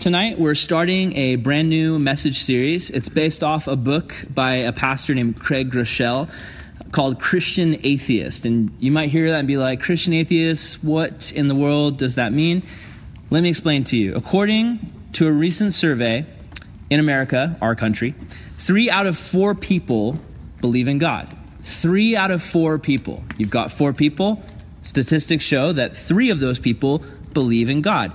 Tonight, we're starting a brand new message series. It's based off a book by a pastor named Craig Groeschel called Christian Atheist. And you might hear that and be like, Christian Atheist, what in the world does that mean? Let me explain to you. According to a recent survey in America, our country, three out of four people believe in God. Three out of four people. You've got four people. Statistics show that three of those people believe in God.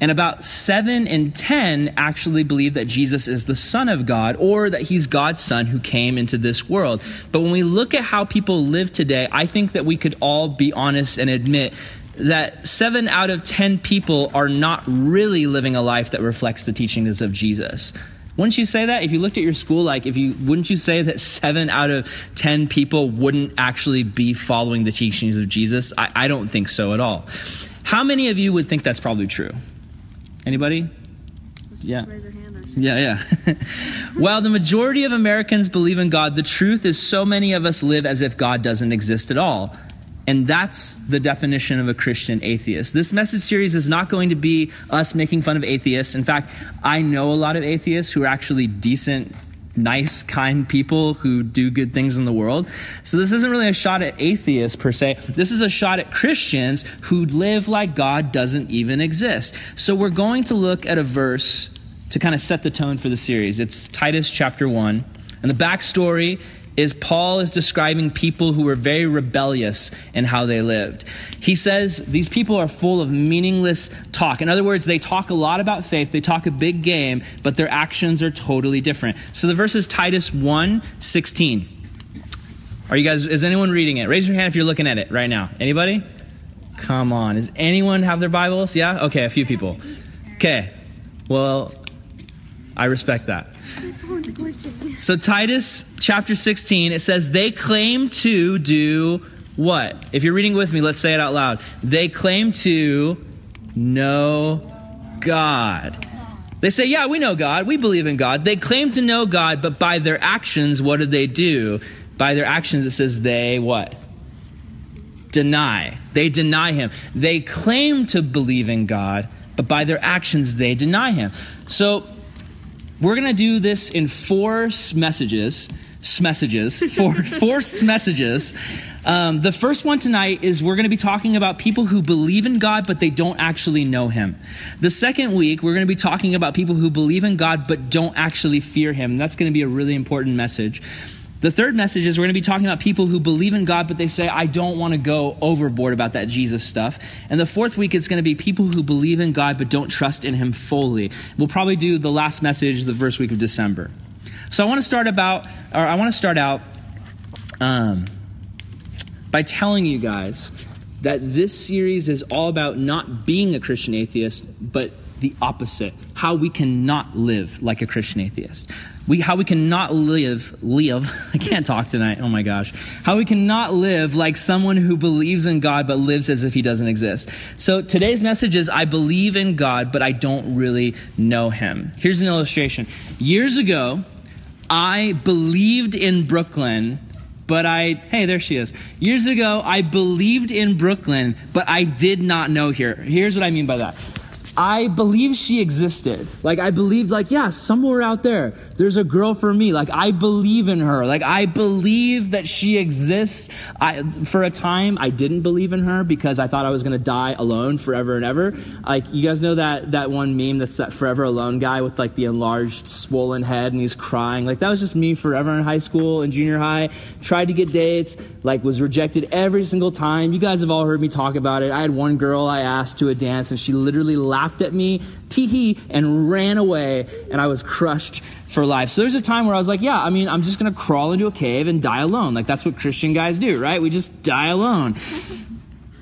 And about seven in 10 actually believe that Jesus is the Son of God or that he's God's Son who came into this world. But when we look at how people live today, I think that we could all be honest and admit that seven out of 10 people are not really living a life that reflects the teachings of Jesus. Wouldn't you say that? If you looked at your school, like, if you, wouldn't you say that seven out of 10 people wouldn't actually be following the teachings of Jesus? I, I don't think so at all. How many of you would think that's probably true? Anybody? Yeah. Yeah, yeah. While the majority of Americans believe in God, the truth is so many of us live as if God doesn't exist at all. And that's the definition of a Christian atheist. This message series is not going to be us making fun of atheists. In fact, I know a lot of atheists who are actually decent nice, kind people who do good things in the world. So this isn't really a shot at atheists per se. This is a shot at Christians who live like God doesn't even exist. So we're going to look at a verse to kind of set the tone for the series. It's Titus chapter 1. And the backstory is Paul is describing people who were very rebellious in how they lived. He says these people are full of meaningless talk. In other words, they talk a lot about faith, they talk a big game, but their actions are totally different. So the verse is Titus 1 16. Are you guys, is anyone reading it? Raise your hand if you're looking at it right now. Anybody? Come on. Does anyone have their Bibles? Yeah? Okay, a few people. Okay. Well, I respect that. So, Titus chapter 16, it says, They claim to do what? If you're reading with me, let's say it out loud. They claim to know God. They say, Yeah, we know God. We believe in God. They claim to know God, but by their actions, what do they do? By their actions, it says they what? Deny. They deny Him. They claim to believe in God, but by their actions, they deny Him. So, we're going to do this in four messages, messages, four, four messages. Um, the first one tonight is we're going to be talking about people who believe in God, but they don't actually know Him. The second week, we're going to be talking about people who believe in God, but don't actually fear Him. That's going to be a really important message. The third message is we're going to be talking about people who believe in God, but they say, I don't want to go overboard about that Jesus stuff. And the fourth week, it's going to be people who believe in God, but don't trust in Him fully. We'll probably do the last message the first week of December. So I want to start about, or I want to start out um, by telling you guys that this series is all about not being a Christian atheist, but the opposite how we cannot live like a Christian atheist. We, how we cannot live, live, I can't talk tonight, oh my gosh. How we cannot live like someone who believes in God but lives as if he doesn't exist. So today's message is I believe in God, but I don't really know him. Here's an illustration. Years ago, I believed in Brooklyn but I, hey, there she is. Years ago, I believed in Brooklyn, but I did not know here. Here's what I mean by that. I believe she existed. Like, I believed, like, yeah, somewhere out there, there's a girl for me. Like, I believe in her. Like, I believe that she exists. I, for a time, I didn't believe in her because I thought I was going to die alone forever and ever. Like, you guys know that, that one meme that's that forever alone guy with, like, the enlarged, swollen head and he's crying? Like, that was just me forever in high school and junior high. Tried to get dates, like, was rejected every single time. You guys have all heard me talk about it. I had one girl I asked to a dance and she literally laughed at me, tee hee, and ran away, and I was crushed for life. So there's a time where I was like, yeah, I mean, I'm just gonna crawl into a cave and die alone. Like that's what Christian guys do, right? We just die alone.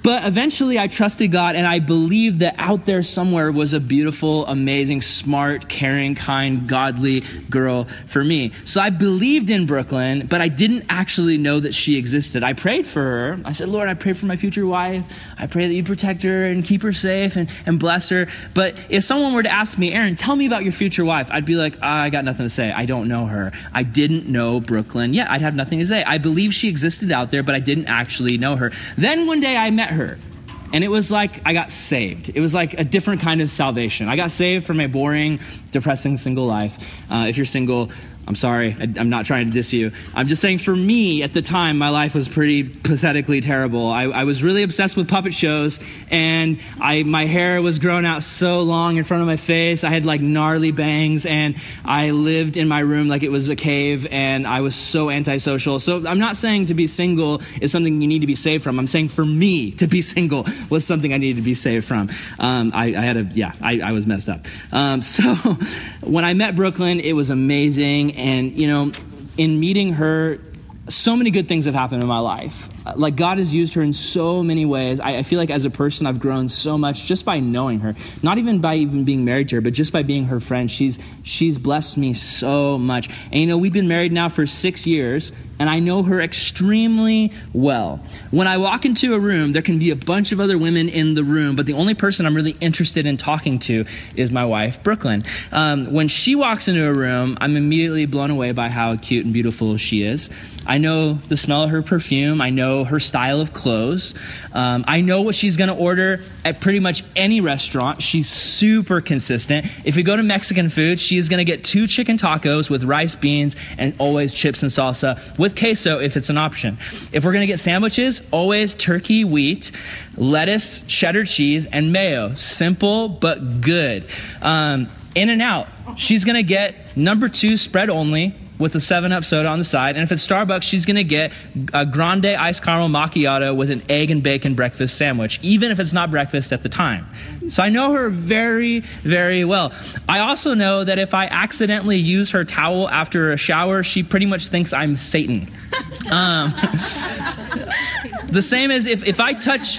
But eventually I trusted God and I believed that out there somewhere was a beautiful, amazing, smart, caring, kind, godly girl for me. So I believed in Brooklyn, but I didn't actually know that she existed. I prayed for her. I said, Lord, I pray for my future wife. I pray that you protect her and keep her safe and, and bless her. But if someone were to ask me, Aaron, tell me about your future wife, I'd be like, oh, I got nothing to say. I don't know her. I didn't know Brooklyn. Yeah, I'd have nothing to say. I believe she existed out there, but I didn't actually know her. Then one day I met her. and it was like I got saved. It was like a different kind of salvation. I got saved from a boring, depressing single life. Uh, if you're single, I'm sorry, I, am not trying to diss you. I'm just saying for me at the time, my life was pretty pathetically terrible. I, I, was really obsessed with puppet shows, and I, my hair was grown out so long in front of my face. I had like gnarly bangs, and I lived in my room like it was a cave, and I was so antisocial. So I'm not saying to be single is something you need to be saved from. I'm saying for me to be single was something I needed to be saved from. Um, I, I, had a, yeah, I, I was messed up. Um, so when I met Brooklyn, it was amazing and, you know, in meeting her, so many good things have happened in my life. Like, God has used her in so many ways. I, I, feel like as a person, I've grown so much just by knowing her. Not even by even being married to her, but just by being her friend. She's, she's blessed me so much. And, you know, we've been married now for six years, and I know her extremely well. When I walk into a room, there can be a bunch of other women in the room, but the only person I'm really interested in talking to is my wife, Brooklyn. Um, when she walks into a room, I'm immediately blown away by how cute and beautiful she is. I know the smell of her perfume. I know her style of clothes. Um, I know what she's going to order at pretty much any restaurant. She's super consistent. If we go to Mexican food, she is going to get two chicken tacos with rice, beans, and always chips and salsa with queso if it's an option. If we're going to get sandwiches, always turkey, wheat, lettuce, cheddar cheese, and mayo. Simple but good. Um, In-N-Out. She's going to get number two spread only with a 7 Up soda on the side. And if it's Starbucks, she's going to get a grande iced caramel macchiato with an egg and bacon breakfast sandwich, even if it's not breakfast at the time. So I know her very, very well. I also know that if I accidentally use her towel after a shower, she pretty much thinks I'm Satan. Um, the same as if, if I touch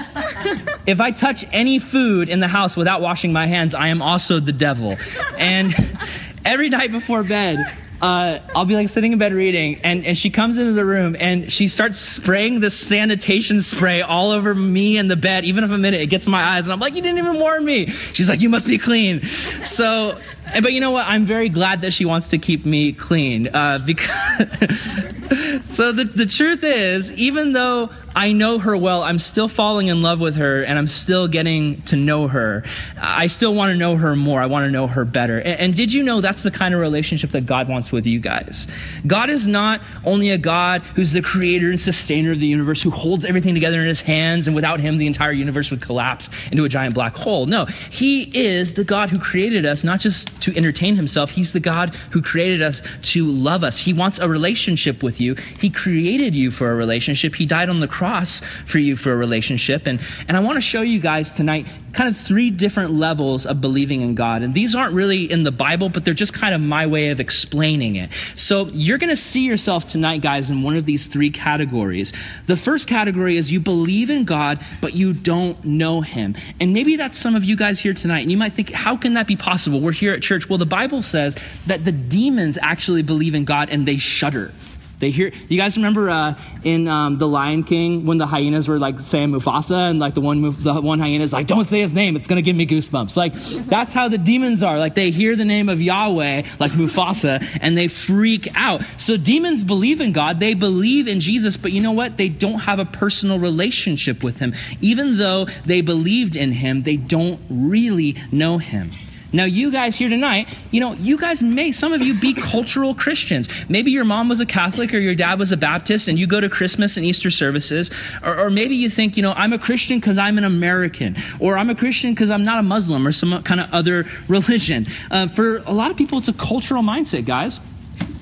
if I touch any food in the house without washing my hands, I am also the devil. And every night before bed, uh, I'll be like sitting in bed reading, and, and she comes into the room and she starts spraying this sanitation spray all over me and the bed. Even if I'm in it, it gets in my eyes, and I'm like, "You didn't even warn me." She's like, "You must be clean." So, but you know what? I'm very glad that she wants to keep me clean uh, because. so the the truth is, even though I know her well. I'm still falling in love with her and I'm still getting to know her. I still want to know her more. I want to know her better. And, and, did you know that's the kind of relationship that God wants with you guys? God is not only a God who's the creator and sustainer of the universe, who holds everything together in his hands, and without him, the entire universe would collapse into a giant black hole. No, he is the God who created us, not just to entertain himself. He's the God who created us to love us. He wants a relationship with you. He created you for a relationship. He died on the cross cross for you for a relationship. And, and I want to show you guys tonight kind of three different levels of believing in God. And these aren't really in the Bible, but they're just kind of my way of explaining it. So you're going to see yourself tonight, guys, in one of these three categories. The first category is you believe in God, but you don't know Him. And maybe that's some of you guys here tonight. And you might think, how can that be possible? We're here at church. Well, the Bible says that the demons actually believe in God and they shudder. They hear. You guys remember uh, in um, the Lion King when the hyenas were like saying Mufasa, and like the one the one hyena is like, "Don't say his name; it's gonna give me goosebumps." Like that's how the demons are. Like they hear the name of Yahweh, like Mufasa, and they freak out. So demons believe in God. They believe in Jesus, but you know what? They don't have a personal relationship with Him. Even though they believed in Him, they don't really know Him. Now, you guys here tonight, you know, you guys may, some of you be cultural Christians. Maybe your mom was a Catholic or your dad was a Baptist and you go to Christmas and Easter services. Or, or maybe you think, you know, I'm a Christian because I'm an American. Or I'm a Christian because I'm not a Muslim or some kind of other religion. Uh, for a lot of people, it's a cultural mindset, guys.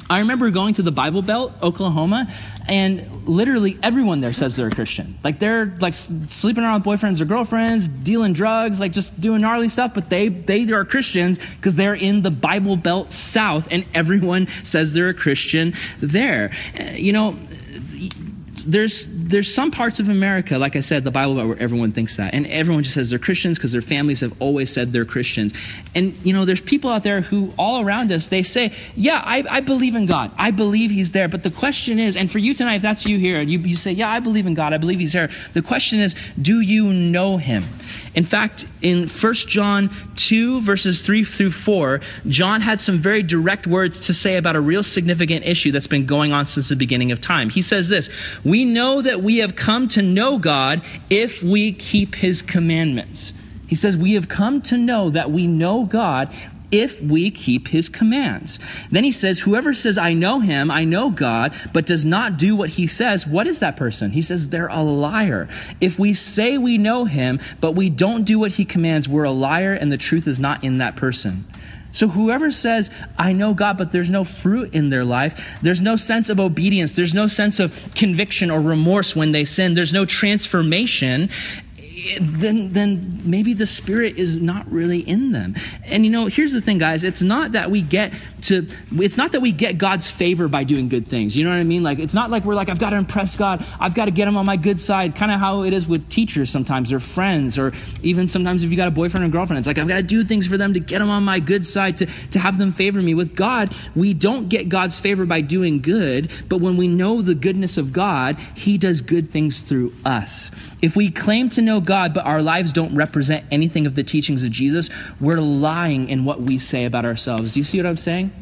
I remember going to the Bible Belt, Oklahoma, and literally everyone there says they're a Christian. Like they're like sleeping around with boyfriends or girlfriends, dealing drugs, like just doing gnarly stuff, but they they are Christians because they're in the Bible Belt South, and everyone says they're a Christian there. Eh, you know, there's there's some parts of America, like I said, the Bible where everyone thinks that, and everyone just says they're Christians because their families have always said they're Christians. And you know, there's people out there who all around us they say, "Yeah, I, I believe in God. I believe He's there." But the question is, and for you tonight, if that's you here, and you, you say, "Yeah, I believe in God. I believe He's there." The question is, do you know Him? In fact, in 1 John 2, verses 3 through 4, John had some very direct words to say about a real significant issue that's been going on since the beginning of time. He says this We know that we have come to know God if we keep his commandments. He says, We have come to know that we know God if we keep his commands. Then he says, Whoever says, I know him, I know God, but does not do what he says, what is that person? He says, They're a liar. If we say we know him, but we don't do what he commands, we're a liar and the truth is not in that person. So whoever says, I know God, but there's no fruit in their life, there's no sense of obedience, there's no sense of conviction or remorse when they sin, there's no transformation, then then maybe the spirit is not really in them. And you know here's the thing guys. It's not that we get to it's not that we get god's favor by doing good things. You know what i mean? Like it's not like we're like i've got to impress god. I've got to get him on my good side. Kind of how it is with teachers sometimes or friends or even sometimes if you got a boyfriend or girlfriend it's like i've got to do things for them to get them on my good side to, to have them favor me. With god we don't get god's favor by doing good but when we know the goodness of god he does good things through us. If we claim to know god God, but our lives don't represent anything of the teachings of Jesus, we're lying in what we say about ourselves. Do you see what I'm saying?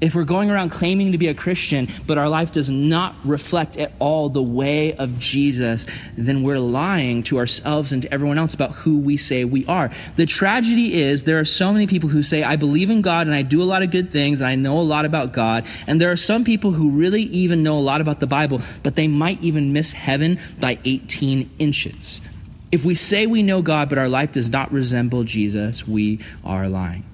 If we're going around claiming to be a Christian, but our life does not reflect at all the way of Jesus, then we're lying to ourselves and to everyone else about who we say we are. The tragedy is there are so many people who say, I believe in God and I do a lot of good things and I know a lot about God. And there are some people who really even know a lot about the Bible, but they might even miss heaven by 18 inches. If we say we know God, but our life does not resemble Jesus, we are lying.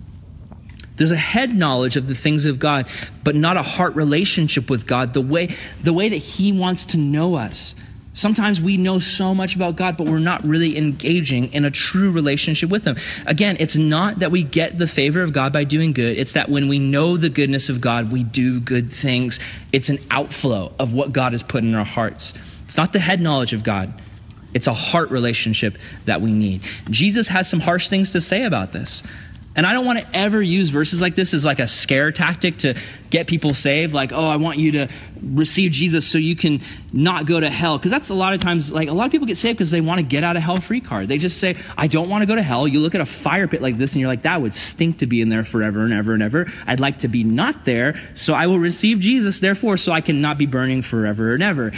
There's a head knowledge of the things of God, but not a heart relationship with God, the way, the way that He wants to know us. Sometimes we know so much about God, but we're not really engaging in a true relationship with Him. Again, it's not that we get the favor of God by doing good. It's that when we know the goodness of God, we do good things. It's an outflow of what God has put in our hearts. It's not the head knowledge of God. It's a heart relationship that we need. Jesus has some harsh things to say about this. And I don't want to ever use verses like this as like a scare tactic to get people saved. Like, oh, I want you to receive Jesus so you can not go to hell. Because that's a lot of times, like, a lot of people get saved because they want to get out of hell free card. They just say, I don't want to go to hell. You look at a fire pit like this and you're like, that would stink to be in there forever and ever and ever. I'd like to be not there, so I will receive Jesus, therefore, so I can not be burning forever and ever.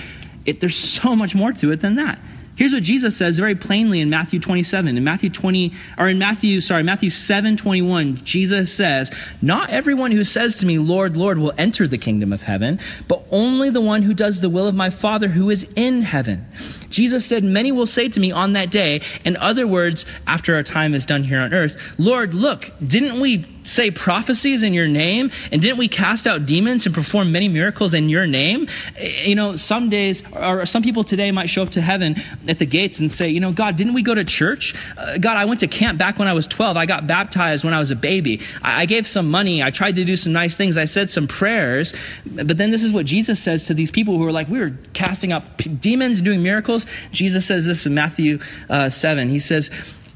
It, there's so much more to it than that. Here's what Jesus says very plainly in Matthew 27. In Matthew 20, or in Matthew, sorry, Matthew 7 21, Jesus says, Not everyone who says to me, Lord, Lord, will enter the kingdom of heaven, but only the one who does the will of my Father who is in heaven. Jesus said, Many will say to me on that day, in other words, after our time is done here on earth, Lord, look, didn't we say prophecies in your name? And didn't we cast out demons and perform many miracles in your name? Eh, you know, some days, or some people today might show up to heaven at the gates and say, You know, God, didn't we go to church? Uh, God, I went to camp back when I was 12. I got baptized when I was a baby. I, I gave some money. I tried to do some nice things. I said some prayers. But then this is what Jesus says to these people who are like, We were casting out demons and doing miracles. Jesus says this in Matthew uh, 7. He says,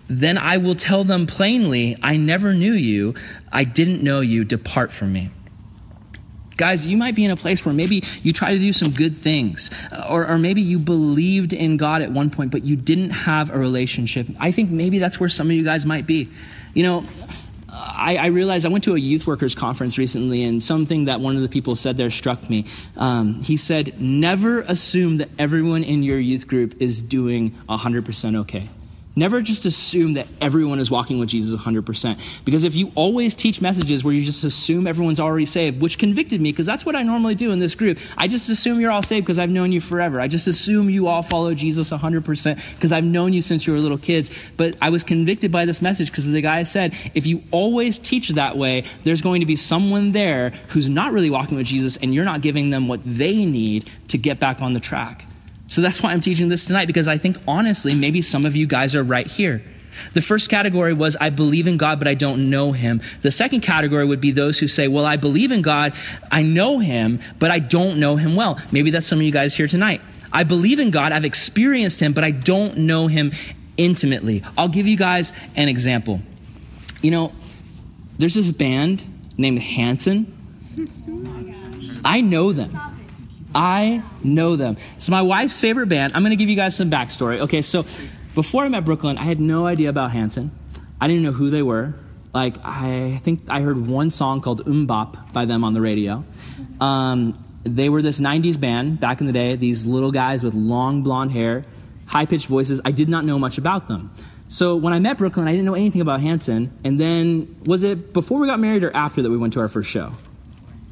then I will tell them plainly, I never knew you. I didn't know you. Depart from me. Guys, you might be in a place where maybe you try to do some good things, or, or, maybe you believed in God at one point, but you didn't have a relationship. I think maybe that's where some of you guys might be. You know, I, I realized I went to a youth workers conference recently, and something that one of the people said there struck me. Um, he said, Never assume that everyone in your youth group is doing 100% okay. Never just assume that everyone is walking with Jesus 100%. Because if you always teach messages where you just assume everyone's already saved, which convicted me, because that's what I normally do in this group, I just assume you're all saved because I've known you forever. I just assume you all follow Jesus 100% because I've known you since you were little kids. But I was convicted by this message because the guy said, if you always teach that way, there's going to be someone there who's not really walking with Jesus and you're not giving them what they need to get back on the track. So that's why I'm teaching this tonight, because I think honestly, maybe some of you guys are right here. The first category was, I believe in God, but I don't know him. The second category would be those who say, Well, I believe in God, I know him, but I don't know him well. Maybe that's some of you guys here tonight. I believe in God, I've experienced him, but I don't know him intimately. I'll give you guys an example. You know, there's this band named Hanson. Oh I know them. I know them. So my wife's favorite band. I'm going to give you guys some backstory. Okay, so before I met Brooklyn, I had no idea about Hanson. I didn't know who they were. Like I think I heard one song called MMMBop by them on the radio. Um, they were this 90s band back in the day, these little guys with long blonde hair, high pitched voices. I did not know much about them. So when I met Brooklyn, I didn't know anything about Hanson. And then, was it before we got married or after that we went to our first show?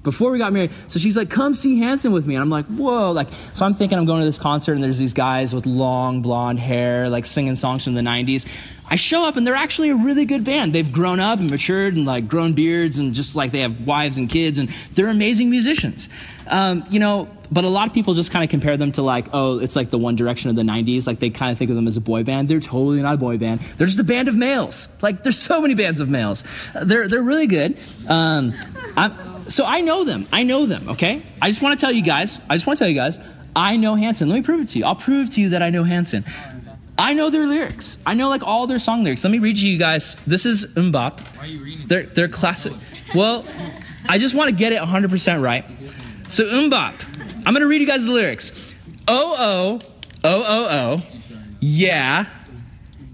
Before we got married. So she's like, come see Hanson with me. And I'm like, whoa. Like, so I'm thinking I'm going to this concert and there's these guys with long blonde hair, like singing songs from the 90s. I show up and they're actually a really good band. They've grown up and matured and like grown beards and just like they have wives and kids and they're amazing musicians. Um, you know, but a lot of people just kind of compare them to like, oh, it's like the One Direction of the 90s. Like they kind of think of them as a boy band. They're totally not a boy band. They're just a band of males. Like there's so many bands of males. They're, they're really good. Um, so I know them. I know them, okay? I just want to tell you guys, I just want to tell you guys, I know Hanson. Let me prove it to you. I'll prove to you that I know Hanson. I know their lyrics. I know like all their song lyrics. Let me read you guys. This is MMMBop. Why are you reading? They're, they're classic. Well, I just want to get it 100% right. So MMMBop. I'm going to read you guys the lyrics. Oh, oh, oh, oh, oh. Yeah.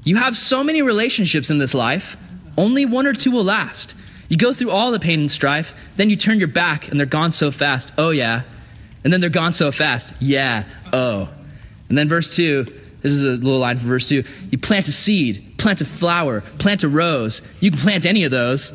You have so many relationships in this life. Only one or two will last. You go through all the pain and strife, then you turn your back and they're gone so fast. Oh, yeah. And then they're gone so fast. Yeah. Oh. And then verse 2 this is a little line from verse 2. You plant a seed, plant a flower, plant a rose. You can plant any of those.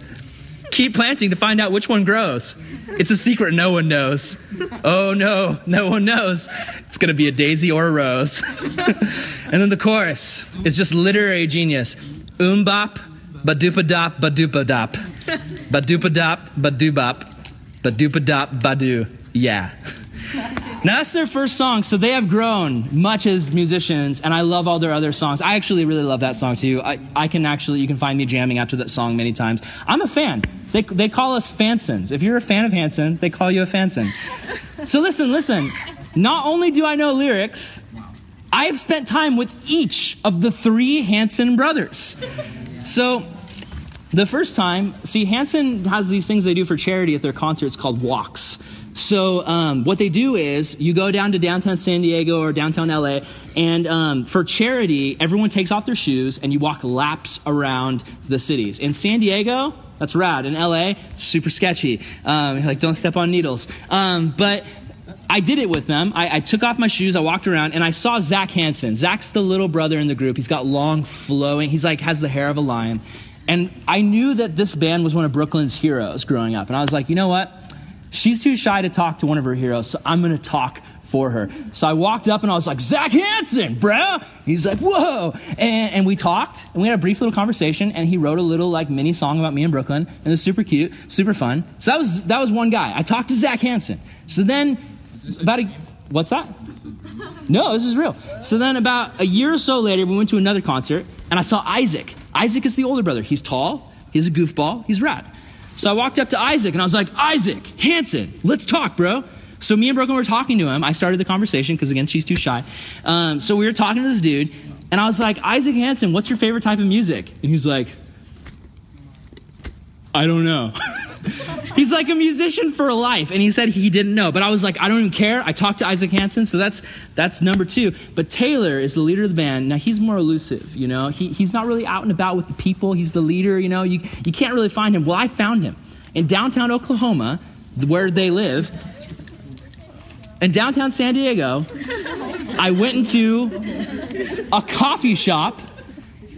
Keep planting to find out which one grows. It's a secret no one knows. Oh no, no one knows. It's going to be a daisy or a rose. and then the chorus is just literary genius. Umbop, badoopadop, badoopadop. Badoopadop, badoobop. Badoopadop, badu. Yeah. Now that's their first song, so they have grown much as musicians, and I love all their other songs. I actually really love that song too. I, I can actually, you can find me jamming after that song many times. I'm a fan. They, they call us Fansons. If you're a fan of Hanson, they call you a Fanson. So listen, listen. Not only do I know lyrics, I have spent time with each of the three Hanson brothers. So the first time, see, Hanson has these things they do for charity at their concerts called walks. So um, what they do is you go down to downtown San Diego or downtown LA, and um, for charity, everyone takes off their shoes and you walk laps around the cities. In San Diego, that's rad. In LA, super sketchy. Um, like don't step on needles. Um, but I did it with them. I, I, took off my shoes, I walked around, and I saw Zach Hanson. Zach's the little brother in the group. He's got long, flowing. He's like has the hair of a lion. And I knew that this band was one of Brooklyn's heroes growing up. And I was like, you know what? She's too shy to talk to one of her heroes, so I'm to talk for her. So I walked up and I was like, Zach Hanson, bro. He's like, whoa. And, and, we talked and we had a brief little conversation and he wrote a little like mini song about me in Brooklyn and it was super cute, super fun. So that was, that was one guy. I talked to Zach Hanson. So then about a, what's that? No, this is real. So then about a year or so later, we went to another concert and I saw Isaac. Isaac is the older brother. He's tall, he's a goofball, he's rad. So I walked up to Isaac and I was like, Isaac, Hanson, let's talk, bro. So me and Brooklyn were talking to him. I started the conversation because, again, she's too shy. Um, so we were talking to this dude, and I was like, Isaac Hanson, what's your favorite type of music? And he was like, I don't know. He's like a musician for life, and he said he didn't know. But I was like, I don't even care. I talked to Isaac Hanson, so that's that's number two. But Taylor is the leader of the band. Now he's more elusive, you know. He, he's not really out and about with the people. He's the leader, you know. You you can't really find him. Well, I found him in downtown Oklahoma, where they live. In downtown San Diego, I went into a coffee shop,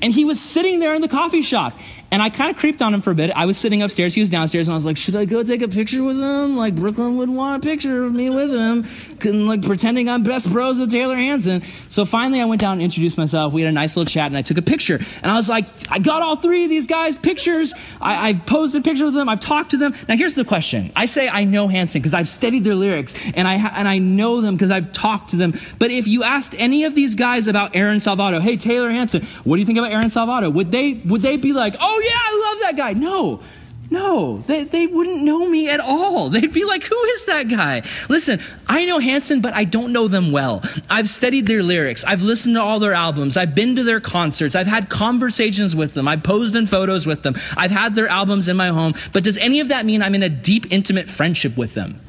and he was sitting there in the coffee shop. And I kind of creeped on him for a bit. I was sitting upstairs, he was downstairs, and I was like, should I go take a picture with him? Like, Brooklyn would want a picture of me with him, Couldn't like pretending I'm best bros with Taylor Hanson. So finally, I went down and introduced myself. We had a nice little chat, and I took a picture. And I was like, I got all three of these guys' pictures. I, have posed a picture with them, I've talked to them. Now, here's the question I say I know Hanson because I've studied their lyrics, and I, and I know them because I've talked to them. But if you asked any of these guys about Aaron Salvato, hey, Taylor Hanson, what do you think about Aaron Salvato? Would they, would they be like, oh, Oh, yeah, I love that guy. No, no, they, they wouldn't know me at all. They'd be like, who is that guy? Listen, I know Hanson, but I don't know them well. I've studied their lyrics. I've listened to all their albums. I've been to their concerts. I've had conversations with them. I've posed in photos with them. I've had their albums in my home. But does any of that mean I'm in a deep, intimate friendship with them?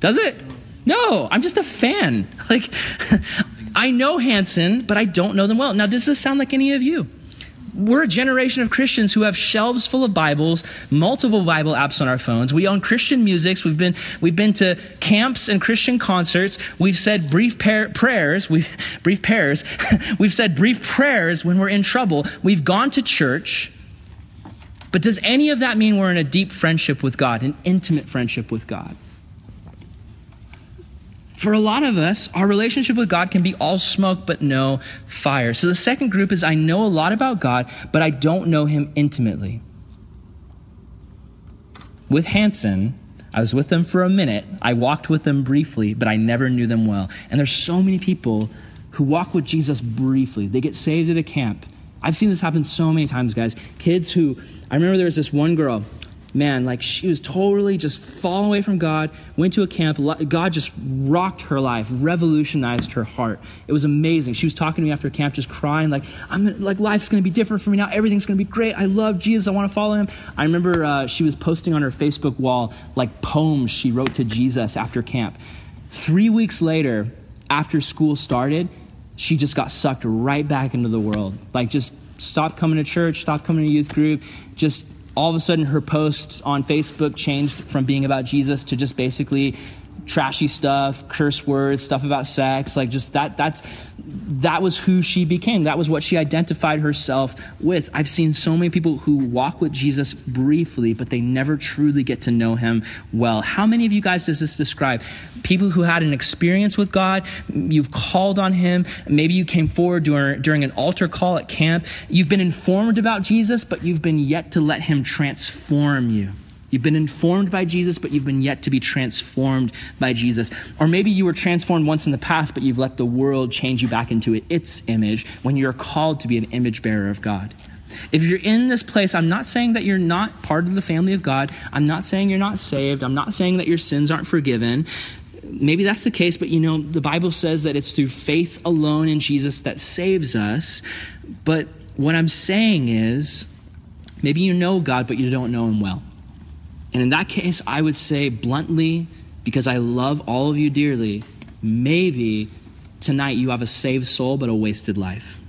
Does it? No, I'm just a fan. Like, I know Hanson, but I don't know them well. Now, does this sound like any of you? We're a generation of Christians who have shelves full of Bibles, multiple Bible apps on our phones. We own Christian musics. We've been, we've been to camps and Christian concerts. We've said brief par- prayers. We've, brief prayers. we've said brief prayers when we're in trouble. We've gone to church. But does any of that mean we're in a deep friendship with God, an intimate friendship with God? For a lot of us, our relationship with God can be all smoke but no fire. So the second group is I know a lot about God, but I don't know him intimately. With Hanson, I was with them for a minute. I walked with them briefly, but I never knew them well. And there's so many people who walk with Jesus briefly. They get saved at a camp. I've seen this happen so many times, guys. Kids who, I remember there was this one girl man, like she was totally just falling away from God, went to a camp. God just rocked her life, revolutionized her heart. It was amazing. She was talking to me after camp, just crying, like, I'm like, life's going to be different for me now. Everything's going to be great. I love Jesus. I want to follow him. I remember uh, she was posting on her Facebook wall, like, poems she wrote to Jesus after camp. Three weeks later, after school started, she just got sucked right back into the world. Like, just stopped coming to church, stopped coming to youth group, just all of a sudden her posts on Facebook changed from being about Jesus to just basically trashy stuff, curse words, stuff about sex, like just that that's that was who she became. That was what she identified herself with. I've seen so many people who walk with Jesus briefly, but they never truly get to know him well. How many of you guys does this describe? People who had an experience with God, you've called on him, maybe you came forward during, during an altar call at camp, you've been informed about Jesus, but you've been yet to let him transform you. You've been informed by Jesus, but you've been yet to be transformed by Jesus. Or maybe you were transformed once in the past, but you've let the world change you back into its image when you're called to be an image bearer of God. If you're in this place, I'm not saying that you're not part of the family of God. I'm not saying you're not saved. I'm not saying that your sins aren't forgiven. Maybe that's the case, but you know, the Bible says that it's through faith alone in Jesus that saves us. But what I'm saying is, maybe you know God, but you don't know him well. And in that case, I would say bluntly, because I love all of you dearly, maybe tonight you have a saved soul but a wasted life.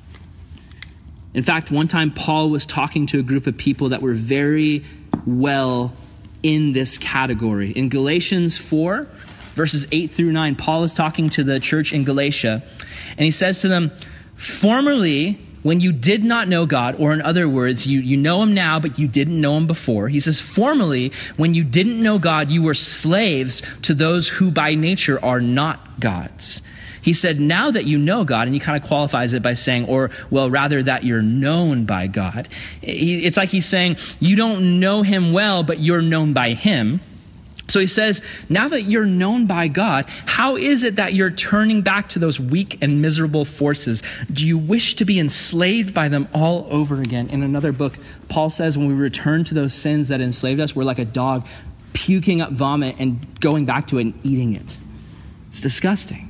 In fact, one time Paul was talking to a group of people that were very well in this category. In Galatians 4, verses 8 through 9, Paul is talking to the church in Galatia, and he says to them, Formerly, when you did not know God, or in other words, you, you know him now, but you didn't know him before. He says, formerly, when you didn't know God, you were slaves to those who by nature are not God's. He said, now that you know God, and he kind of qualifies it by saying, or, well, rather that you're known by God. It's like he's saying, you don't know him well, but you're known by him. So he says, now that you're known by God, how is it that you're turning back to those weak and miserable forces? Do you wish to be enslaved by them all over again? In another book, Paul says, when we return to those sins that enslaved us, we're like a dog puking up vomit and going back to it and eating it. It's disgusting.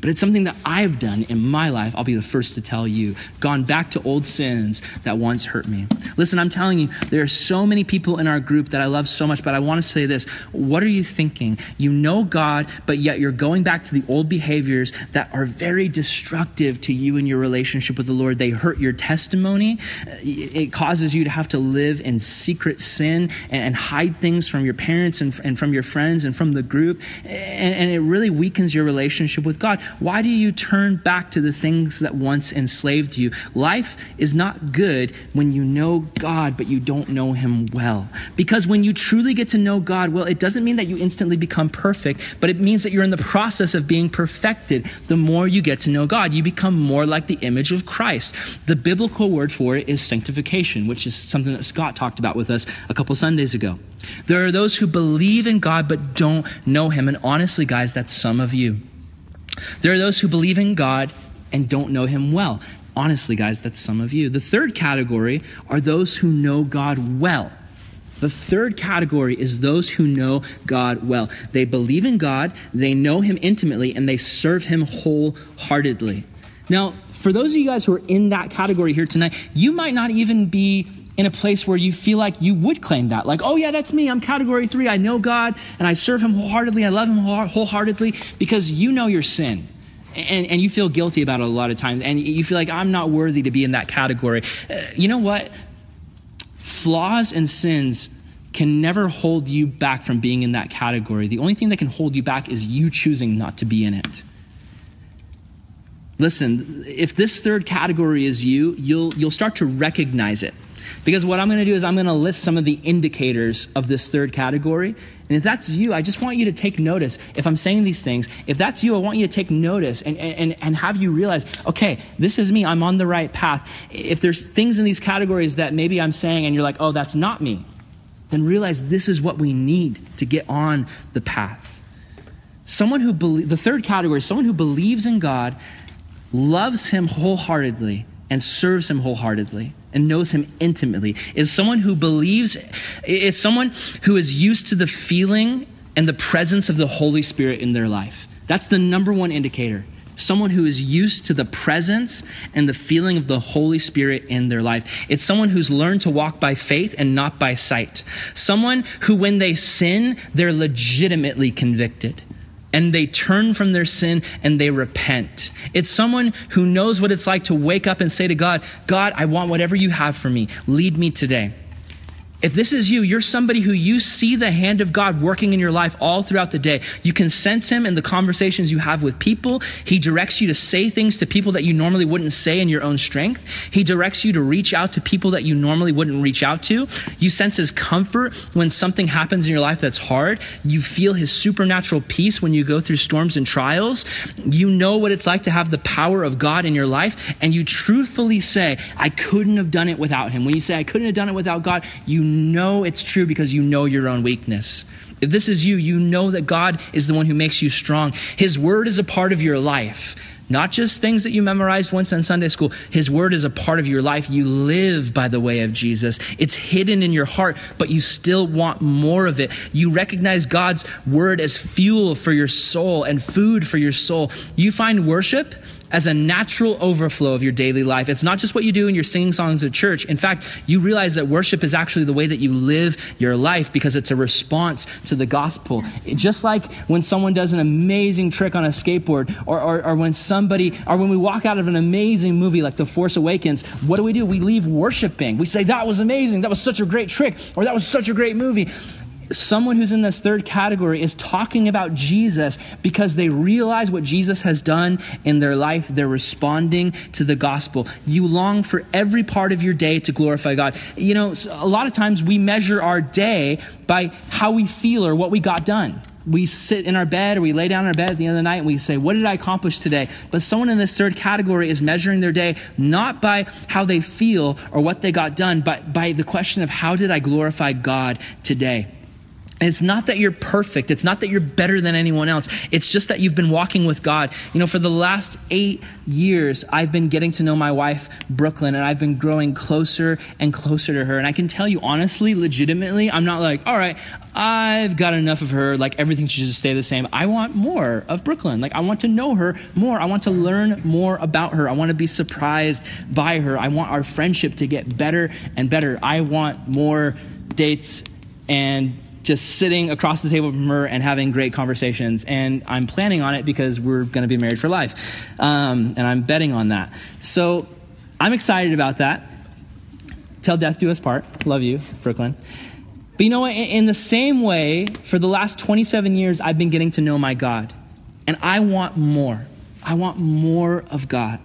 But it's something that I've done in my life. I'll be the first to tell you. Gone back to old sins that once hurt me. Listen, I'm telling you, there are so many people in our group that I love so much, but I want to say this. What are you thinking? You know God, but yet you're going back to the old behaviors that are very destructive to you and your relationship with the Lord. They hurt your testimony. It causes you to have to live in secret sin and, hide things from your parents and, from your friends and from the group. and it really weakens your relationship with God. Why do you turn back to the things that once enslaved you? Life is not good when you know God, but you don't know Him well. Because when you truly get to know God well, it doesn't mean that you instantly become perfect, but it means that you're in the process of being perfected. The more you get to know God, you become more like the image of Christ. The biblical word for it is sanctification, which is something that Scott talked about with us a couple Sundays ago. There are those who believe in God but don't know Him. And honestly, guys, that's some of you. There are those who believe in God and don't know Him well. Honestly, guys, that's some of you. The third category are those who know God well. The third category is those who know God well. They believe in God, they know Him intimately, and they serve Him wholeheartedly. Now, for those of you guys who are in that category here tonight, you might not even be in a place where you feel like you would claim that. Like, oh, yeah, that's me. I'm category three. I know God and I serve Him wholeheartedly. I love Him wholeheartedly because you know your sin. and, and you feel guilty about it a lot of times, and you feel like I'm not worthy to be in that category. Uh, you know what? Flaws and sins can never hold you back from being in that category. The only thing that can hold you back is you choosing not to be in it. Listen, if this third category is you, you'll, you'll start to recognize it. Because what I'm going to do is I'm going to list some of the indicators of this third category. And if that's you, I just want you to take notice. If I'm saying these things, if that's you, I want you to take notice and, and, and have you realize, okay, this is me. I'm on the right path. If there's things in these categories that maybe I'm saying and you're like, oh, that's not me, then realize this is what we need to get on the path. Someone who believes, the third category someone who believes in God, loves Him wholeheartedly, and serves Him wholeheartedly and knows him intimately is someone who believes it's someone who is used to the feeling and the presence of the holy spirit in their life that's the number one indicator someone who is used to the presence and the feeling of the Holy Spirit in their life. It's someone who's learned to walk by faith and not by sight. Someone who, when they sin, they're legitimately convicted and they turn from their sin and they repent. It's someone who knows what it's like to wake up and say to God, God, I want whatever you have for me. Lead me today. If this is you, you're somebody who you see the hand of God working in your life all throughout the day. You can sense Him in the conversations you have with people. He directs you to say things to people that you normally wouldn't say in your own strength. He directs you to reach out to people that you normally wouldn't reach out to. You sense His comfort when something happens in your life that's hard. You feel His supernatural peace when you go through storms and trials. You know what it's like to have the power of God in your life, and you truthfully say, I couldn't have done it without Him. When you say, I couldn't have done it without God, you know it's true because you know your own weakness. If this is you, you know that God is the one who makes you strong. His word is a part of your life. Not just things that you memorized once in Sunday school. His word is a part of your life. You live by the way of Jesus. It's hidden in your heart, but you still want more of it. You recognize God's word as fuel for your soul and food for your soul. You find worship as a natural overflow of your daily life. It's not just what you do in your singing songs at church. In fact, you realize that worship is actually the way that you live your life because it's a response to the gospel. Just like when someone does an amazing trick on a skateboard, or, or, or when somebody, or when we walk out of an amazing movie like The Force Awakens, what do we do? We leave worshiping. We say, That was amazing. That was such a great trick, or that was such a great movie someone who's in this third category is talking about Jesus because they realize what Jesus has done in their life. They're responding to the gospel. You long for every part of your day to glorify God. You know, a lot of times we measure our day by how we feel or what we got done. We sit in our bed or we lay down in our bed at the end of the night and we say, What did I accomplish today? But someone in this third category is measuring their day not by how they feel or what they got done, but by the question of how did I glorify God today? And it's not that you're perfect. It's not that you're better than anyone else. It's just that you've been walking with God. You know, for the last eight years, I've been getting to know my wife, Brooklyn, and I've been growing closer and closer to her. And I can tell you honestly, legitimately, I'm not like, all right, I've got enough of her. Like everything should just stay the same. I want more of Brooklyn. Like I want to know her more. I want to learn more about her. I want to be surprised by her. I want our friendship to get better and better. I want more dates and just sitting across the table from her and having great conversations. And I'm planning on it because we're going to be married for life. Um, and I'm betting on that. So I'm excited about that. Tell death do us part. Love you, Brooklyn. But you know what? In the same way, for the last 27 years, I've been getting to know my God. And I want more. I want more of God.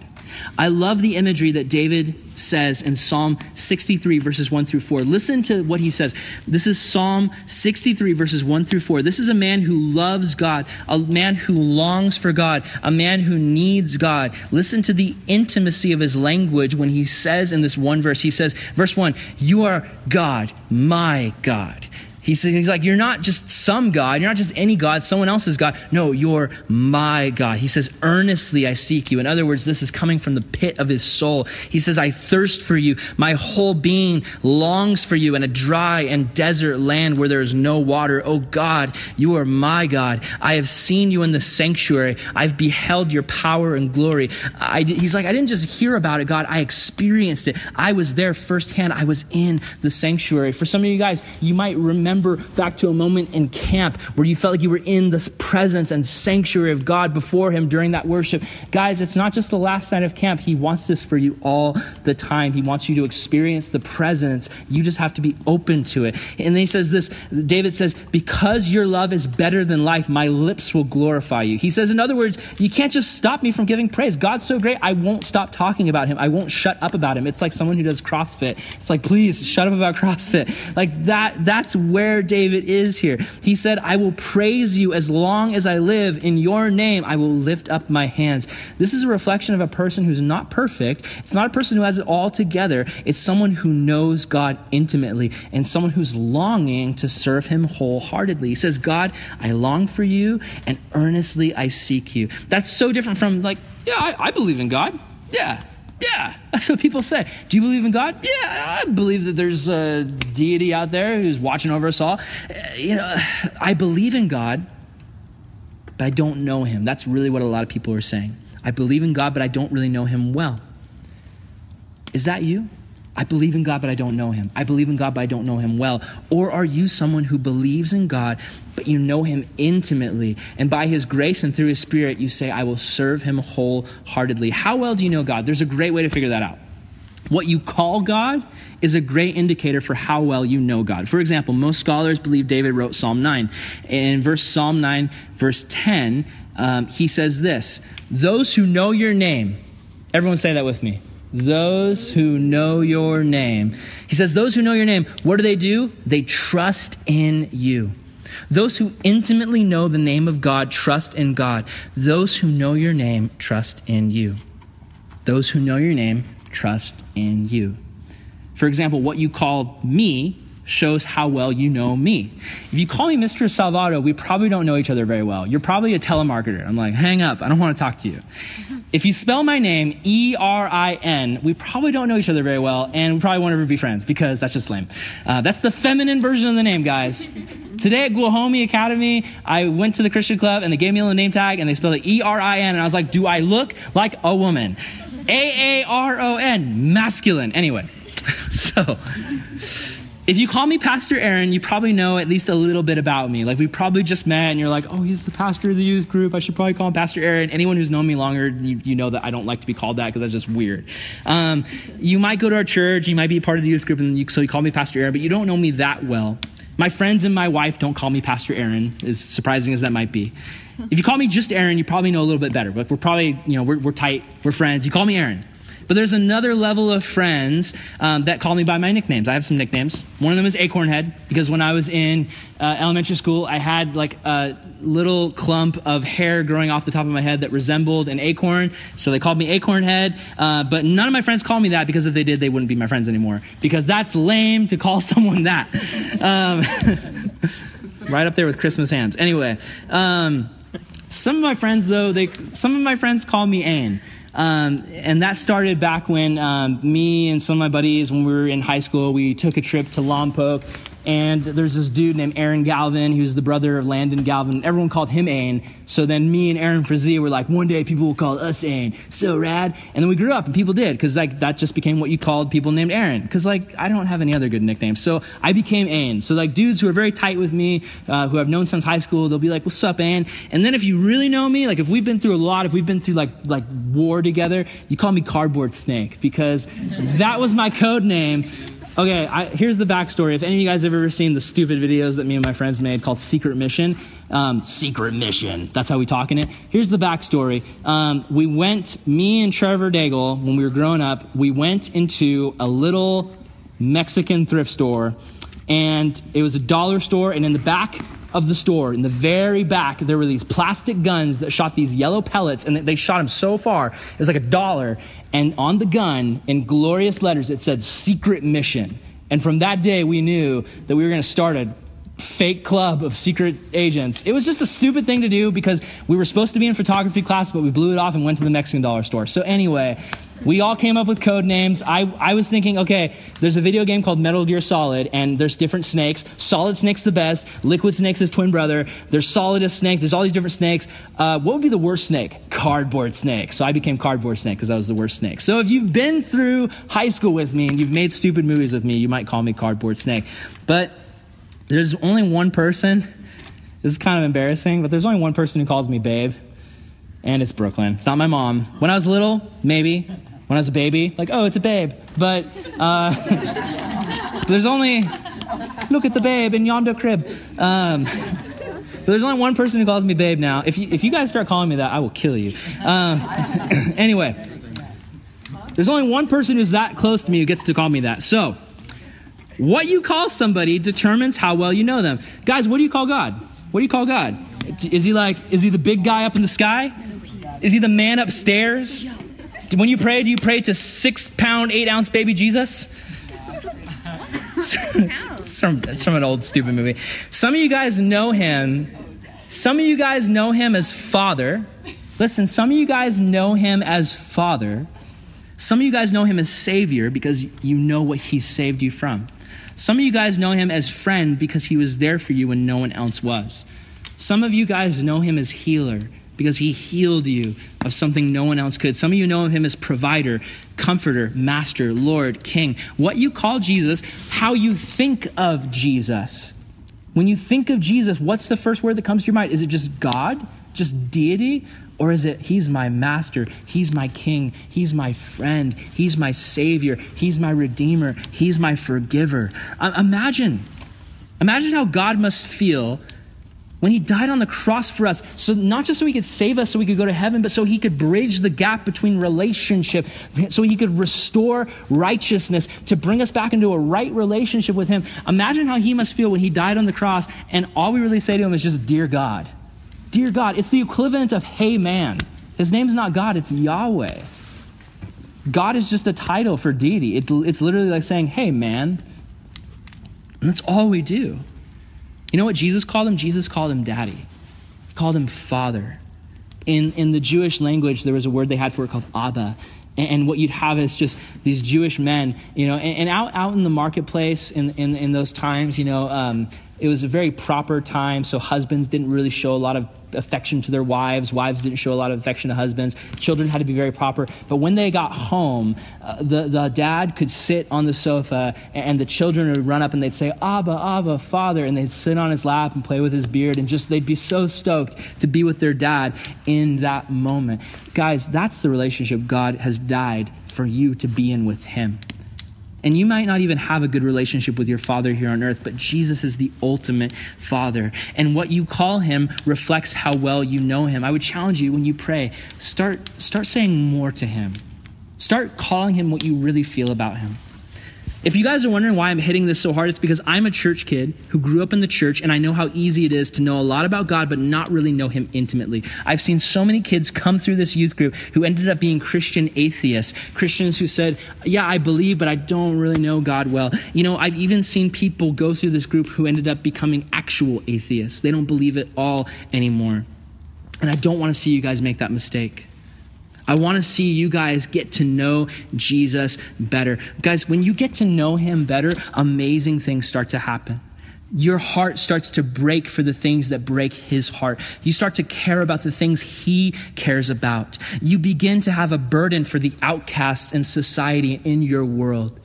I love the imagery that David says in Psalm 63, verses 1 through 4. Listen to what he says. This is Psalm 63, verses 1 through 4. This is a man who loves God, a man who longs for God, a man who needs God. Listen to the intimacy of his language when he says in this one verse, he says, verse 1, You are God, my God. He's, he's like, You're not just some God. You're not just any God, someone else's God. No, you're my God. He says, Earnestly I seek you. In other words, this is coming from the pit of his soul. He says, I thirst for you. My whole being longs for you in a dry and desert land where there is no water. Oh God, you are my God. I have seen you in the sanctuary. I've beheld your power and glory. I, he's like, I didn't just hear about it, God. I experienced it. I was there firsthand. I was in the sanctuary. For some of you guys, you might remember remember back to a moment in camp where you felt like you were in the presence and sanctuary of God before Him during that worship. Guys, it's not just the last night of camp. He wants this for you all the time. He wants you to experience the presence. You just have to be open to it. And then he says this David says, Because your love is better than life, my lips will glorify you. He says, in other words, you can't just stop me from giving praise. God's so great, I won't stop talking about Him. I won't shut up about Him. It's like someone who does CrossFit. It's like, please shut up about CrossFit. Like that, that's where David is here. He said, I will praise you as long as I live. In your name, I will lift up my hands. This is a reflection of a person who's not perfect. It's not a person who has it all together. It's someone who knows God intimately and someone who's longing to serve him wholeheartedly. He says, God, I long for you and earnestly I seek you. That's so different from like, yeah, I, I believe in God. Yeah, yeah, that's what people say. Do you believe in God? Yeah, I believe that there's a deity out there who's watching over us all. Uh, you know, I believe in God, but I don't know him. That's really what a lot of people are saying. I believe in God, but I don't really know him well. Is that you? I believe in God, but I don't know him. I believe in God, but I don't know him well. Or are you someone who believes in God, but you know him intimately? And by his grace and through his spirit, you say, I will serve him wholeheartedly. How well do you know God? There's a great way to figure that out. What you call God is a great indicator for how well you know God. For example, most scholars believe David wrote Psalm 9. In verse Psalm 9, verse 10, um, he says this Those who know your name, everyone say that with me those who know your name. He says, Those who know your name, what do they do? They trust in you. Those who intimately know the name of God trust in God. Those who know your name trust in you. Those who know your name trust in you. For example, what you call me shows how well you know me. If you call me Mr. Salvato, we probably don't know each other very well. You're probably a telemarketer. I'm like, hang up. I don't want to talk to you. If you spell my name E R I N, we probably don't know each other very well, and we probably won't ever be friends because that's just lame. Uh, that's the feminine version of the name, guys. Today at Guajome Academy, I went to the Christian club and they gave me a little name tag and they spelled it E R I N, and I was like, do I look like a woman? A A R O N, masculine. Anyway, so if you call me Pastor Aaron, you probably know at least a little bit about me. Like we probably just met and you're like, oh, he's the pastor of the youth group. I should probably call him Pastor Aaron. Anyone who's known me longer, you, you know that I don't like to be called that because that's just weird. Um, you might go to our church, you might be part of the youth group, and you, so you call me Pastor Aaron, but you don't know me that well. My friends and my wife don't call me Pastor Aaron, as surprising as that might be. If you call me just Aaron, you probably know a little bit better. Like we're probably, you know, we're, we're tight, we're friends. You call me Aaron. But there's another level of friends um, that call me by my nicknames. I have some nicknames. One of them is Acornhead because when I was in uh, elementary school, I had like a little clump of hair growing off the top of my head that resembled an acorn. So they called me Acornhead. Uh, but none of my friends call me that because if they did, they wouldn't be my friends anymore. Because that's lame to call someone that. Um, right up there with Christmas hams. Anyway. Um, some of my friends, though, they some of my friends call me Ain. Um, and that started back when um, me and some of my buddies, when we were in high school, we took a trip to Lompoc and there's this dude named Aaron Galvin, who's the brother of Landon Galvin. Everyone called him Ain. So then me and Aaron Frazee were like, one day people will call us Ain. So rad. And then we grew up and people did, because like that just became what you called people named Aaron. Because like I don't have any other good nicknames. So I became Ain. So like dudes who are very tight with me, uh, who I've known since high school, they'll be like, what's up, Ain? And then if you really know me, like if we've been through a lot, if we've been through like like war together, you call me Cardboard Snake because that was my code name Okay, I, here's the backstory. If any of you guys have ever seen the stupid videos that me and my friends made called Secret Mission, um, Secret Mission, that's how we talk in it. Here's the backstory. Um, we went, me and Trevor Daigle, when we were growing up, we went into a little Mexican thrift store, and it was a dollar store, and in the back of the store, in the very back, there were these plastic guns that shot these yellow pellets, and they shot them so far, it was like a dollar. And on the gun, in glorious letters, it said secret mission. And from that day, we knew that we were going to start a fake club of secret agents. It was just a stupid thing to do because we were supposed to be in photography class, but we blew it off and went to the Mexican dollar store. So, anyway, we all came up with code names. I, I was thinking, okay, there's a video game called Metal Gear Solid, and there's different snakes. Solid Snake's the best. Liquid Snake's his twin brother. There's Solidus Snake. There's all these different snakes. Uh, what would be the worst snake? Cardboard Snake. So I became Cardboard Snake because I was the worst snake. So if you've been through high school with me and you've made stupid movies with me, you might call me Cardboard Snake. But There's only one person. This is kind of embarrassing, but there's only one person who calls me babe, and it's Brooklyn. It's not my mom. When I was little, maybe. When I was a baby, like, oh, it's a babe. But, uh, there's only, look at the babe in yonder crib. Um, but there's only one person who calls me babe now. If you, if you guys start calling me that, I will kill you. Um, anyway, there's only one person who's that close to me who gets to call me that. So, what you call somebody determines how well you know them. Guys, what do you call God? What do you call God? Is he like, is he the big guy up in the sky? Is he the man upstairs? When you pray, do you pray to six pound, eight ounce baby Jesus? it's, from, it's from an old stupid movie. Some of you guys know him. Some of you guys know him as Father. Listen, some of you guys know him as Father. Some of you guys know him as Savior because you know what he saved you from. Some of you guys know him as friend because he was there for you when no one else was. Some of you guys know him as healer because he healed you of something no one else could. Some of you know him as provider, comforter, master, Lord, king. What you call Jesus, how you think of Jesus. When you think of Jesus, what's the first word that comes to your mind? Is it just God? Just deity? Or is it, He's my master, He's my king, He's my friend, He's my savior, He's my redeemer, He's my forgiver? Uh, imagine, imagine how God must feel when he died on the cross for us so not just so he could save us so we could go to heaven but so he could bridge the gap between relationship so he could restore righteousness to bring us back into a right relationship with him imagine how he must feel when he died on the cross and all we really say to him is just dear god dear god it's the equivalent of hey man his name's not god it's yahweh god is just a title for deity it, it's literally like saying hey man and that's all we do you know what Jesus called him? Jesus called him daddy. He called him father. In, in the Jewish language, there was a word they had for it called Abba. And, what you'd have is just these Jewish men, you know, and, and out, out in the marketplace in, in, in those times, you know, um, it was a very proper time, so husbands didn't really show a lot of affection to their wives. Wives didn't show a lot of affection to husbands. Children had to be very proper. But when they got home, uh, the, the dad could sit on the sofa and the children would run up and they'd say, Abba, Abba, Father. And they'd sit on his lap and play with his beard and just they'd be so stoked to be with their dad in that moment. Guys, that's the relationship God has died for you to be in with him. And you might not even have a good relationship with your father here on earth, but Jesus is the ultimate father. And what you call him reflects how well you know him. I would challenge you when you pray, start, start saying more to him. Start calling him what you really feel about him. If you guys are wondering why I'm hitting this so hard, it's because I'm a church kid who grew up in the church and I know how easy it is to know a lot about God but not really know Him intimately. I've seen so many kids come through this youth group who ended up being Christian atheists, Christians who said, Yeah, I believe, but I don't really know God well. You know, I've even seen people go through this group who ended up becoming actual atheists. They don't believe it all anymore. And I don't want to see you guys make that mistake. I want to see you guys get to know Jesus better. Guys, when you get to know him better, amazing things start to happen. Your heart starts to break for the things that break his heart. You start to care about the things he cares about. You begin to have a burden for the outcasts in society in your world.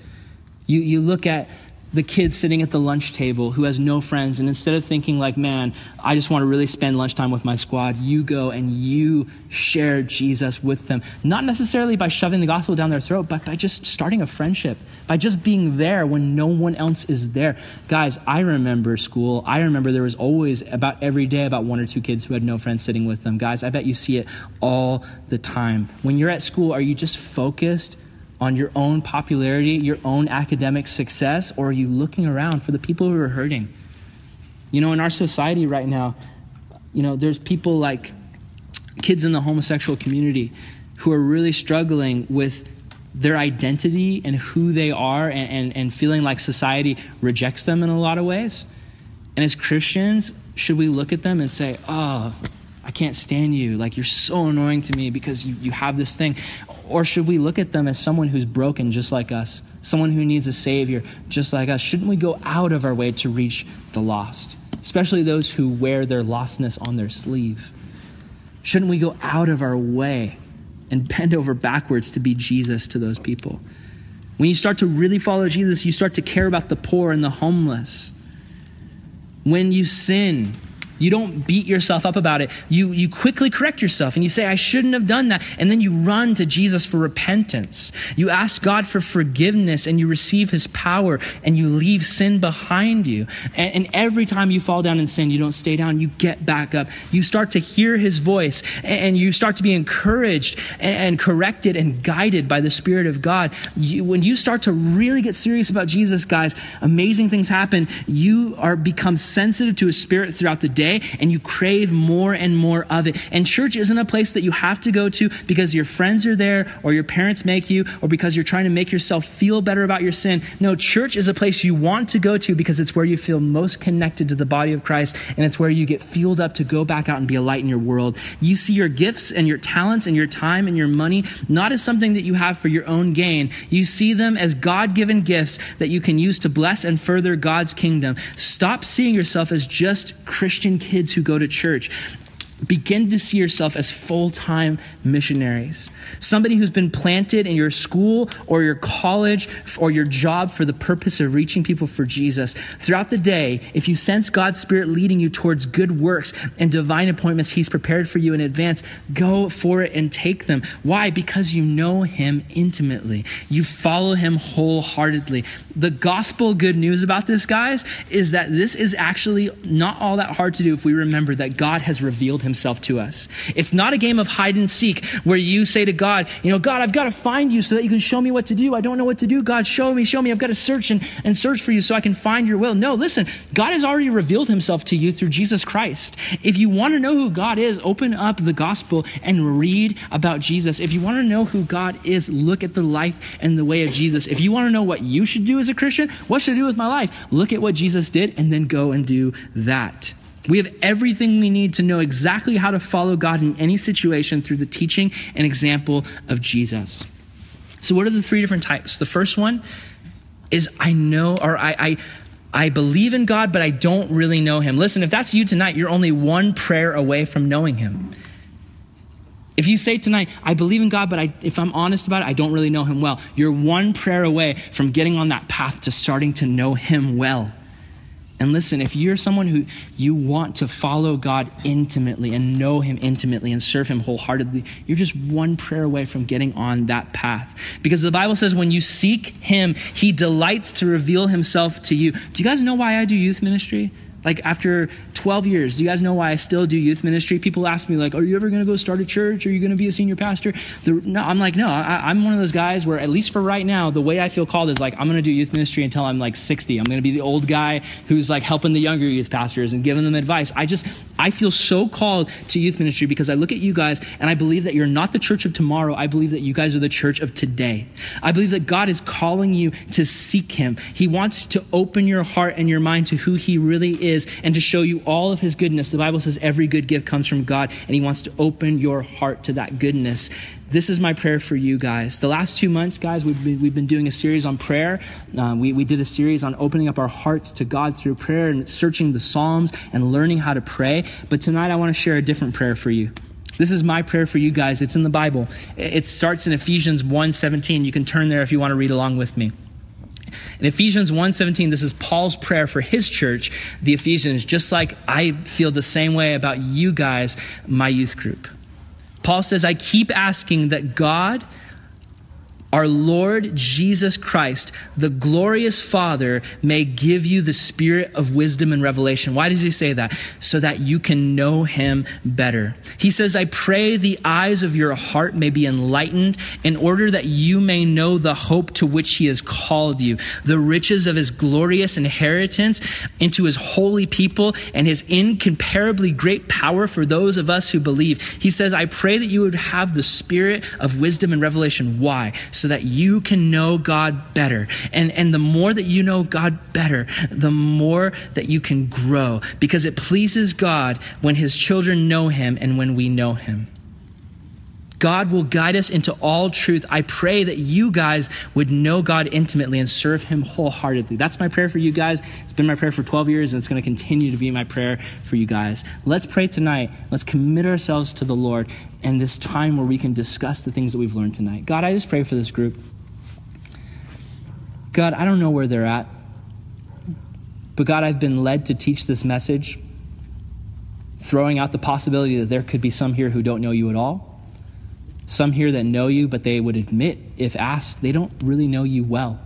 You, you look at the kid sitting at the lunch table who has no friends, and instead of thinking, like, man, I just want to really spend lunchtime with my squad, you go and you share Jesus with them. Not necessarily by shoving the gospel down their throat, but by just starting a friendship, by just being there when no one else is there. Guys, I remember school. I remember there was always about every day about one or two kids who had no friends sitting with them. Guys, I bet you see it all the time. When you're at school, are you just focused? On your own popularity, your own academic success, or are you looking around for the people who are hurting? You know, in our society right now, you know, there's people like kids in the homosexual community who are really struggling with their identity and who they are and, and, and feeling like society rejects them in a lot of ways. And as Christians, should we look at them and say, oh, I can't stand you. Like, you're so annoying to me because you, you have this thing. Or should we look at them as someone who's broken just like us, someone who needs a Savior just like us? Shouldn't we go out of our way to reach the lost, especially those who wear their lostness on their sleeve? Shouldn't we go out of our way and bend over backwards to be Jesus to those people? When you start to really follow Jesus, you start to care about the poor and the homeless. When you sin, you don't beat yourself up about it. You, you quickly correct yourself and you say, I shouldn't have done that. And then you run to Jesus for repentance. You ask God for forgiveness and you receive his power and you leave sin behind you. And, and every time you fall down in sin, you don't stay down, you get back up. You start to hear his voice and you start to be encouraged and, and corrected and guided by the Spirit of God. You, when you start to really get serious about Jesus, guys, amazing things happen. You are become sensitive to his spirit throughout the day day and you crave more and more of it. And church isn't a place that you have to go to because your friends are there or your parents make you or because you're trying to make yourself feel better about your sin. No, church is a place you want to go to because it's where you feel most connected to the body of Christ and it's where you get fueled up to go back out and be a light in your world. You see your gifts and your talents and your time and your money not as something that you have for your own gain. You see them as God given gifts that you can use to bless and further God's kingdom. Stop seeing yourself as just Christian kids who go to church begin to see yourself as full time missionaries. Somebody who's been planted in your school or your college or your job for the purpose of reaching people for Jesus. Throughout the day, if you sense God's Spirit leading you towards good works and divine appointments He's prepared for you in advance, go for it and take them. Why? Because you know Him intimately, you follow Him wholeheartedly. The gospel good news about this, guys, is that this is actually not all that hard to do if we remember that God has revealed himself to us. It's not a game of hide and seek where you say to God, you know, God, I've got to find you so that you can show me what to do. I don't know what to do. God, show me, show me. I've got to search and, and search for you so I can find your will. No, listen, God has already revealed himself to you through Jesus Christ. If you want to know who God is, open up the gospel and read about Jesus. If you want to know who God is, look at the life and the way of Jesus. If you want to know what you should do as a Christian, what should I do with my life? Look at what Jesus did and then go and do that. We have everything we need to know exactly how to follow God in any situation through the teaching and example of Jesus. So, what are the three different types? The first one is I know, or I, I, I believe in God, but I don't really know Him. Listen, if that's you tonight, you're only one prayer away from knowing Him. If you say tonight, I believe in God, but I, if I'm honest about it, I don't really know Him well, you're one prayer away from getting on that path to starting to know Him well. And listen, if you're someone who you want to follow God intimately and know Him intimately and serve Him wholeheartedly, you're just one prayer away from getting on that path. Because the Bible says when you seek Him, He delights to reveal Himself to you. Do you guys know why I do youth ministry? Like after 12 years, do you guys know why I still do youth ministry? People ask me like, "Are you ever going to go start a church? Are you going to be a senior pastor?" The, no, I'm like, no. I, am one of those guys where, at least for right now, the way I feel called is like I'm going to do youth ministry until I'm like 60. I'm going to be the old guy who's like helping the younger youth pastors and giving them advice. I just I feel so called to youth ministry because I look at you guys and I believe that you're not the church of tomorrow. I believe that you guys are the church of today. I believe that God is calling you to seek Him. He wants to open your heart and your mind to who He really is and to show you all of His goodness. The Bible says every good gift comes from God, and He wants to open your heart to that goodness. This is my prayer for you guys. The last two months, guys, we've been, we've been doing a series on prayer. Uh, we, we did a series on opening up our hearts to God through prayer and searching the Psalms and learning how to pray. But tonight, I want to share a different prayer for you. This is my prayer for you guys. It's in the Bible. It starts in Ephesians 1:17. You can turn there if you want to read along with me. In Ephesians 1:17, this is Paul's prayer for his church, the Ephesians, just like I feel the same way about you guys, my youth group. Paul says, I keep asking that God our Lord Jesus Christ, the glorious Father, may give you the spirit of wisdom and revelation. Why does he say that? So that you can know him better. He says, I pray the eyes of your heart may be enlightened in order that you may know the hope to which he has called you, the riches of his glorious inheritance into his holy people and his incomparably great power for those of us who believe. He says, I pray that you would have the spirit of wisdom and revelation. Why? That you can know God better. And, and the more that you know God better, the more that you can grow because it pleases God when his children know him and when we know him. God will guide us into all truth. I pray that you guys would know God intimately and serve Him wholeheartedly. That's my prayer for you guys. It's been my prayer for 12 years, and it's going to continue to be my prayer for you guys. Let's pray tonight. Let's commit ourselves to the Lord and this time where we can discuss the things that we've learned tonight. God, I just pray for this group. God, I don't know where they're at. But God, I've been led to teach this message, throwing out the possibility that there could be some here who don't know you at all, some here that know you, but they would admit, if asked, they don't really know you well.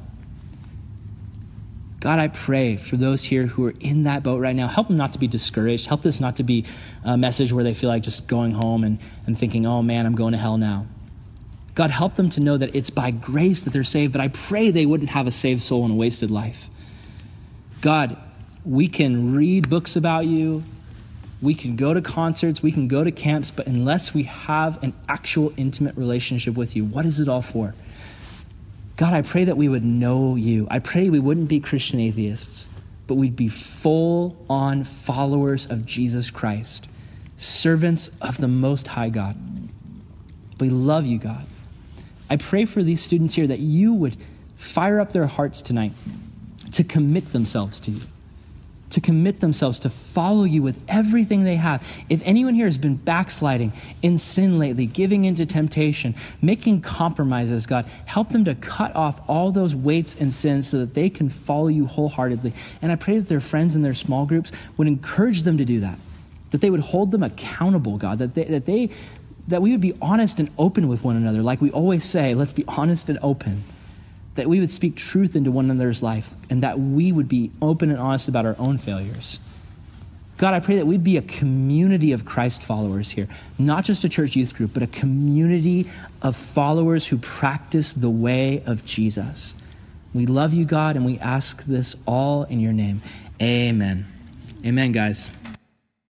God, I pray for those here who are in that boat right now. Help them not to be discouraged. Help this not to be a message where they feel like just going home and, and thinking, oh man, I'm going to hell now. God, help them to know that it's by grace that they're saved, but I pray they wouldn't have a saved soul and a wasted life. God, we can read books about you, we can go to concerts, we can go to camps, but unless we have an actual intimate relationship with you, what is it all for? God, I pray that we would know you. I pray we wouldn't be Christian atheists, but we'd be full on followers of Jesus Christ, servants of the Most High God. We love you, God. I pray for these students here that you would fire up their hearts tonight to commit themselves to you to commit themselves to follow you with everything they have. If anyone here has been backsliding in sin lately, giving into temptation, making compromises, God, help them to cut off all those weights and sins so that they can follow you wholeheartedly. And I pray that their friends in their small groups would encourage them to do that, that they would hold them accountable, God, that they, that they that we would be honest and open with one another. Like we always say, let's be honest and open that we would speak truth into one another's life and that we would be open and honest about our own failures. God, I pray that we'd be a community of Christ followers here, not just a church youth group, but a community of followers who practice the way of Jesus. We love you, God, and we ask this all in your name. Amen. Amen, guys.